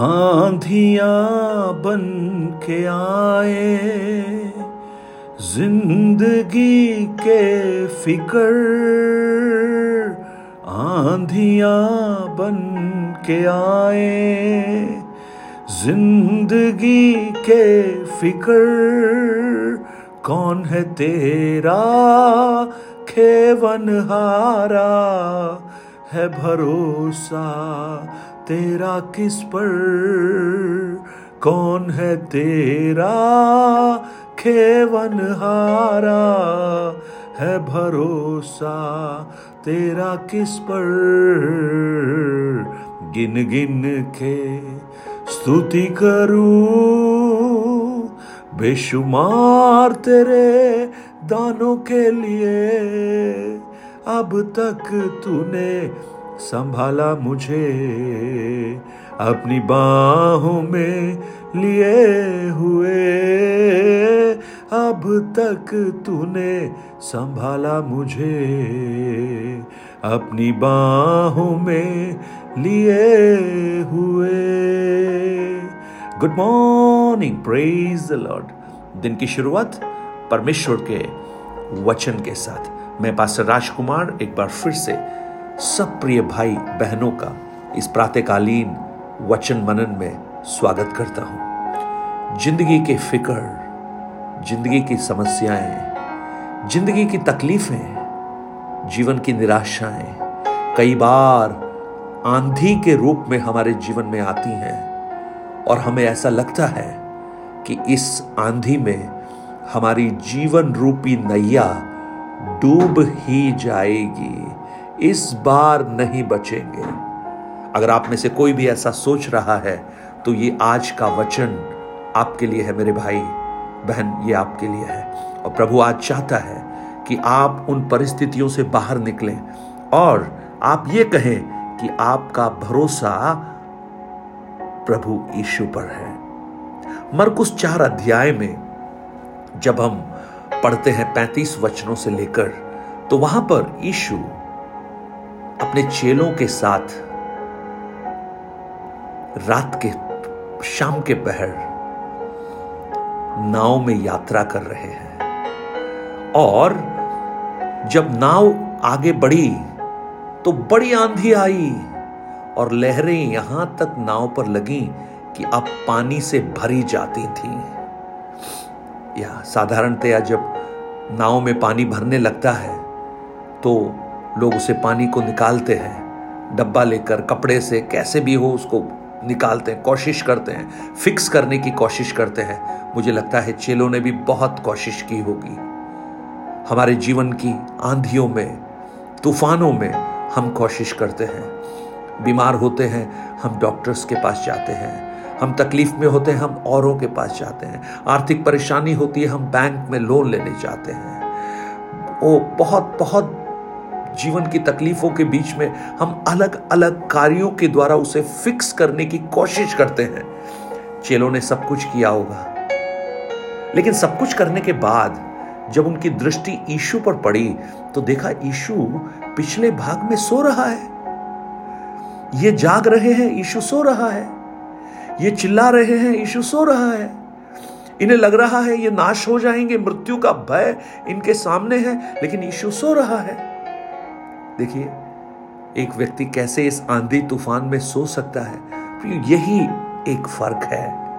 आंधिया बन के आए, ज़िंदगी के फिकर। आंधिया बन के आए, ज़िंदगी के फिकर। कौन है तेरा खेवन हारा है भरोसा तेरा किस पर? कौन है तेरा खेवन हारा है भरोसा तेरा किस पर? गिन गिन के स्तुति करूँ, बेशुमार तेरे दानों के लिए। अब तक तूने संभाला मुझे, अपनी बाहों में लिए हुए। अब तक तूने संभाला मुझे, अपनी बाहों में लिए हुए। Good morning praise the Lord दिन की शुरुआत परमेश्वर के वचन के साथ। मैं पास राजकुमार एक बार फिर से सब प्रिय भाई बहनों का इस प्रातकालीन वचन मनन में स्वागत करता हूँ। ज़िंदगी के फ़िक्र, ज़िंदगी की समस्याएँ, ज़िंदगी की तकलीफें, जीवन की निराशाएँ कई बार आंधी के रूप में हमारे जीवन में आती हैं और हमें ऐसा लगता है कि इस आंधी में हमारी जीवन रूपी नैया डूब ही जाएगी। इस बार नहीं बचेंगे। अगर आप में से कोई भी ऐसा सोच रहा है तो ये आज का वचन आपके लिए है मेरे भाई, बहन, ये आपके लिए है। और प्रभु आज चाहता है कि आप उन परिस्थितियों से बाहर निकलें और आप ये कहें कि आपका भरोसा प्रभु यीशु पर है। मरकुस चार अध्याय में जब हम पढ़ते हैं पैंतीस वचनों से लेकर तो वहाँ पर यीशु अपने चेलों के साथ रात के, शाम के पहर नाव में यात्रा कर रहे हैं। और जब नाव आगे बढ़ी तो बड़ी आंधी आई और लहरें यहाँ तक नाव पर लगी कि अब पानी से भरी जाती थी। या साधारणतया जब नाव में पानी भरने लगता है तो लोग उसे पानी को निकालते हैं। डब्बा लेकर, कपड़े से, कैसे भी हो उसको निकालते हैं, कोशिश करते हैं। फिक्स करने की कोशिश करते हैं। मुझे लगता है चेलों ने भी बहुत कोशिश की होगी। हमारे जीवन की आंधियों में, तूफानों में हम कोशिश करते हैं। बीमार होते हैं, हम डॉक्टर्स के पास जाते हैं। हम तकलीफ़ में होते हैं, हम औरों के पास जाते हैं। आर्थिक परेशानी होती है, हम बैंक में लोन लेने जाते हैं। वो बहुत बहुत जीवन की तकलीफों के बीच में हम अलग अलग कार्यों के द्वारा उसे फिक्स करने की कोशिश करते हैं। चेलों ने सब कुछ किया होगा। लेकिन सब कुछ करने के बाद जब उनकी दृष्टि ईशु पर पड़ी तो देखा ईशु पिछले भाग में सो रहा है। ये जाग रहे हैं ईशु सो रहा है। ये चिल्ला रहे हैं, यीशु सो रहा है। इन्हें लग रहा है ये नाश हो जाएँगे, मृत्यु का भय इनके सामने है, लेकिन यीशु सो रहा है। देखिए, एक व्यक्ति कैसे इस आंधी तूफ़ान में सो सकता है? तो यही एक फ़र्क है।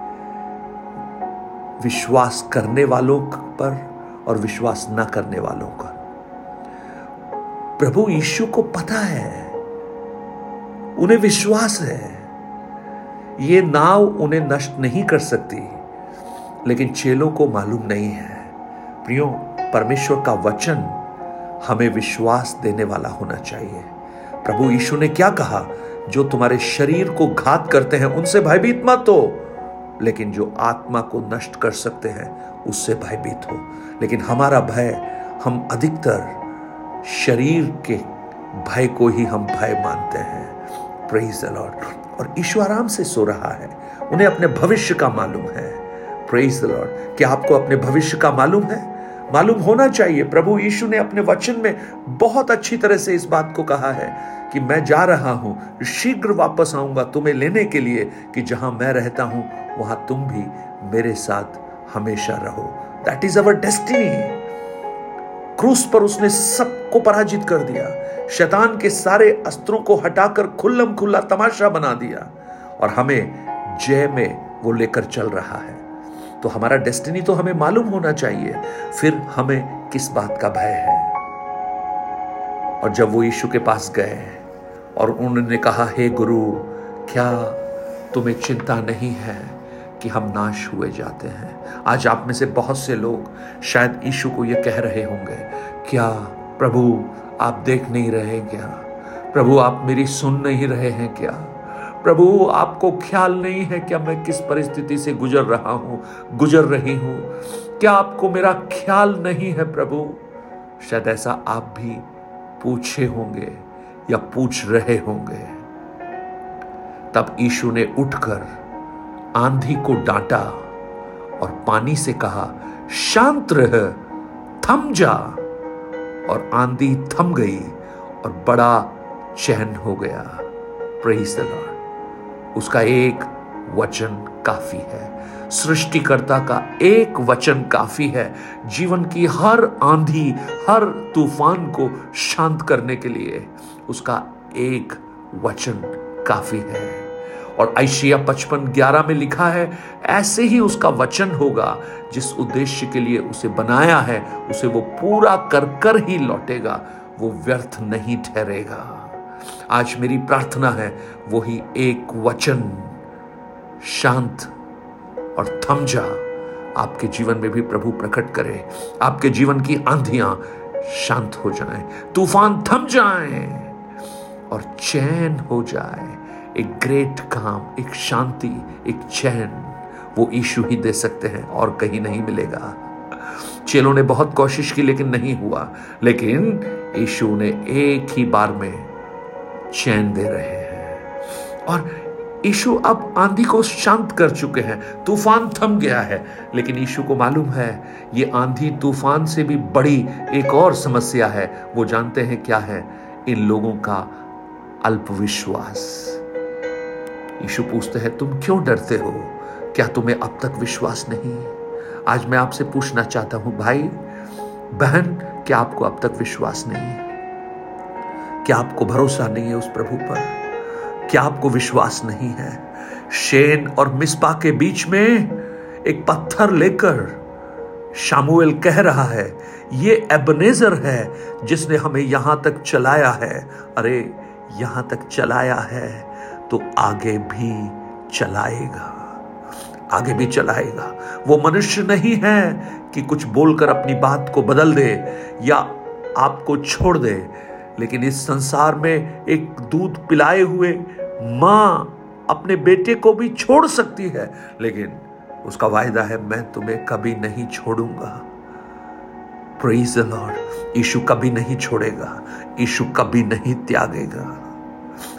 विश्वास करने वालों पर और विश्वास न करने वालों का। प्रभु यीशु को पता है। उन्हें विश्वास है। ये नाव उन्हें नष्ट नहीं कर सकती, लेकिन चेलों को मालूम नहीं है। प्रियो, परमेश्वर का वचन हमें विश्वास देने वाला होना चाहिए। प्रभु यीशु ने क्या कहा? जो तुम्हारे शरीर को घात करते हैं, उनसे भयभीत मत हो। लेकिन जो आत्मा को नष्ट कर सकते हैं, उससे भयभीत हो। लेकिन हमारा भय, हम अधिकतर शरीर के भय को ही हम भय मानते हैं। प्रेज द लॉर्ड और ईश्वर आराम से सो रहा है। उन्हें अपने भविष्य का मालूम है। प्रेज द लॉर्ड क्या आपको अपने भविष्य का मालूम है? मालूम होना चाहिए, प्रभु यीशु ने अपने वचन में बहुत अच्छी तरह से इस बात को कहा है कि मैं जा रहा हूँ, शीघ्र वापस आऊँगा तुम्हें लेने के लिए कि जहाँ मैं रहता हूँ, वहाँ तुम भी मेरे साथ हमेशा रहो। दैट इज़ अवर डेस्टिनी क्रूस पर उसने सबको पराजित कर दिया। शैतान के सारे अस्त्रों को हटाकर खुल्लम खुल्ला तमाशा बना दिया और हमें जय में वो लेकर चल रहा है। तो हमारा डेस्टिनी तो हमें मालूम होना चाहिए। फिर हमें किस बात का भय है? और जब वो यीशु के पास गए और उन्होंने कहा, हे hey गुरु, क्या तुम्हें चिंता नहीं है कि हम नाश हुए जाते हैं? आज आप में से बहुत से लोग शायद यीशु को यह कह रहे होंगे, क्या प्रभु आप देख नहीं रहे क्या? प्रभु आप मेरी सुन नहीं रहे हैं क्या? प्रभु, आपको ख्याल नहीं है क्या मैं किस परिस्थिति से गुजर रहा हूँ, गुजर रही हूँ? क्या आपको मेरा ख्याल नहीं है प्रभु? शायद ऐसा आप भी पूछे होंगे या पूछ रहे होंगे। तब ईशु ने उठकर आंधी को डांटा और पानी से कहा, शांत रह, थम जा। और आंधी थम गई और बड़ा चैन हो गया। प्रेज द लॉर्ड उसका एक वचन काफ़ी है। सृष्टिकर्ता का एक वचन काफ़ी है। जीवन की हर आंधी, हर तूफ़ान को शांत करने के लिए उसका एक वचन काफ़ी है। और ऐशिया पचपन ग्यारह में लिखा है, ऐसे ही उसका वचन होगा, जिस उद्देश्य के लिए उसे बनाया है, उसे वो पूरा कर कर ही लौटेगा, वो व्यर्थ नहीं ठहरेगा। आज मेरी प्रार्थना है वही एक वचन। शांत और थम जा। आपके जीवन में भी प्रभु प्रकट करे। आपके जीवन की आंधियाँ शांत हो जाएँ, तूफ़ान थम जाएँ और चैन हो जाए। एक ग्रेट काम एक शांति एक चैन वो ईशु ही दे सकते हैं और कहीं नहीं मिलेगा। चेलों ने बहुत कोशिश की लेकिन नहीं हुआ। लेकिन ईशु ने एक ही बार में चैन दे रहे हैं। और ईशु अब आंधी को शांत कर चुके हैं। तूफ़ान थम गया है। लेकिन ईशु को मालूम है, ये आंधी तूफ़ान से भी बड़ी एक और समस्या है। वो जानते हैं क्या है? इन लोगों का अल्पविश्वास। यीशु पूछते हैं, तुम क्यों डरते हो? क्या तुम्हें अब तक विश्वास नहीं? आज मैं आपसे पूछना चाहता हूँ, भाई, बहन, क्या आपको अब तक विश्वास नहीं क्या आपको भरोसा नहीं है उस प्रभु पर? क्या आपको विश्वास नहीं है? शेन और मिसपा के बीच में एक पत्थर लेकर शामुएल कह रहा है, ये एबनेजर है जिसने हमें यहाँ तक चलाया है। अरे, यहाँ तक चलाया है तो आगे भी चलाएगा। आगे भी चलाएगा। वो मनुष्य नहीं है कि कुछ बोलकर अपनी बात को बदल दे या आपको छोड़ दे। लेकिन इस संसार में एक दूध पिलाए हुए माँ अपने बेटे को भी छोड़ सकती है, लेकिन उसका वायदा है, मैं तुम्हें कभी नहीं छोड़ूँगा। प्रेज लॉर्ड यीशु कभी नहीं छोड़ेगा, यीशु कभी नहीं त्यागेगा।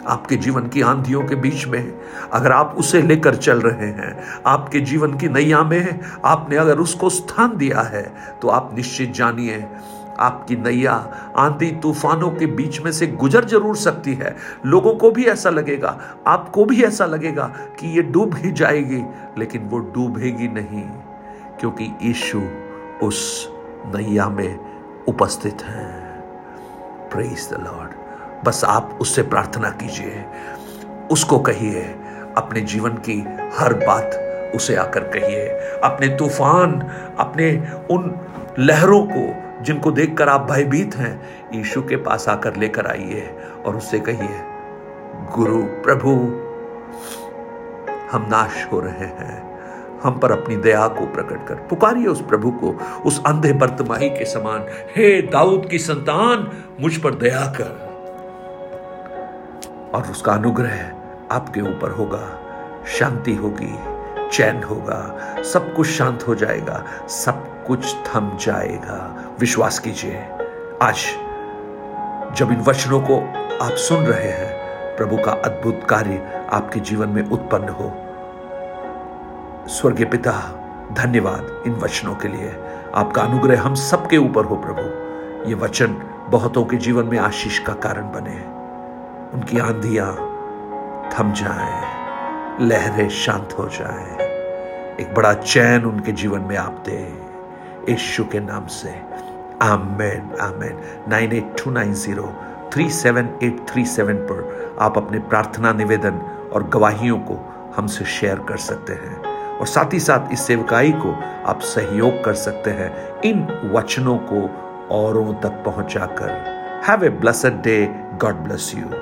आपके जीवन की आंधियों के बीच में, अगर आप उसे लेकर चल रहे हैं, आपके जीवन की नैया में, आपने अगर उसको स्थान दिया है तो आप निश्चित जानिए आपकी नैया आंधी तूफानों के बीच में से गुजर ज़रूर सकती है। लोगों को भी ऐसा लगेगा, आपको भी ऐसा लगेगा कि ये डूब ही जाएगी, लेकिन वो डूबेगी नहीं, क्योंकि यीशु उस नैया में उपस्थित है। प्रेज द लॉर्ड बस आप उससे प्रार्थना कीजिए। उसको कहिए, अपने जीवन की हर बात उसे आकर कहिए। अपने तूफ़ान, अपने उन लहरों को जिनको देखकर आप भयभीत हैं, यीशु के पास आकर लेकर आइए और उससे कहिए, गुरु, प्रभु, हम नाश हो रहे हैं। हम पर अपनी दया को प्रकट कर। पुकारिए उस प्रभु को, उस अंधे बर्तमाही के समान। हे दाऊद की संतान, मुझ पर दया कर। और उसका अनुग्रह आपके ऊपर होगा, शांति होगी। चैन होगा, सब कुछ शांत हो जाएगा, सब कुछ थम जाएगा। विश्वास कीजिए, आज जब इन वचनों को आप सुन रहे हैं, प्रभु का अद्भुत कार्य आपके जीवन में उत्पन्न हो। स्वर्गीय पिता, धन्यवाद इन वचनों के लिए। आपका अनुग्रह हम सबके ऊपर हो, प्रभु। ये वचन बहुतों के जीवन में आशीष का कारण बने उनकी आंधियाँ थम जाए। लहरें शांत हो जाए। एक बड़ा चैन उनके जीवन में आप दे यीशु के नाम से। Amen amen. Nine eight two nine zero three seven eight three seven पर आप अपने प्रार्थना निवेदन और गवाहियों को हमसे शेयर कर सकते हैं। और साथ ही साथ इस सेवकाई को आप सहयोग कर सकते हैं। इन वचनों को औरों तक पहुंचाकर। Have a blessed day God bless you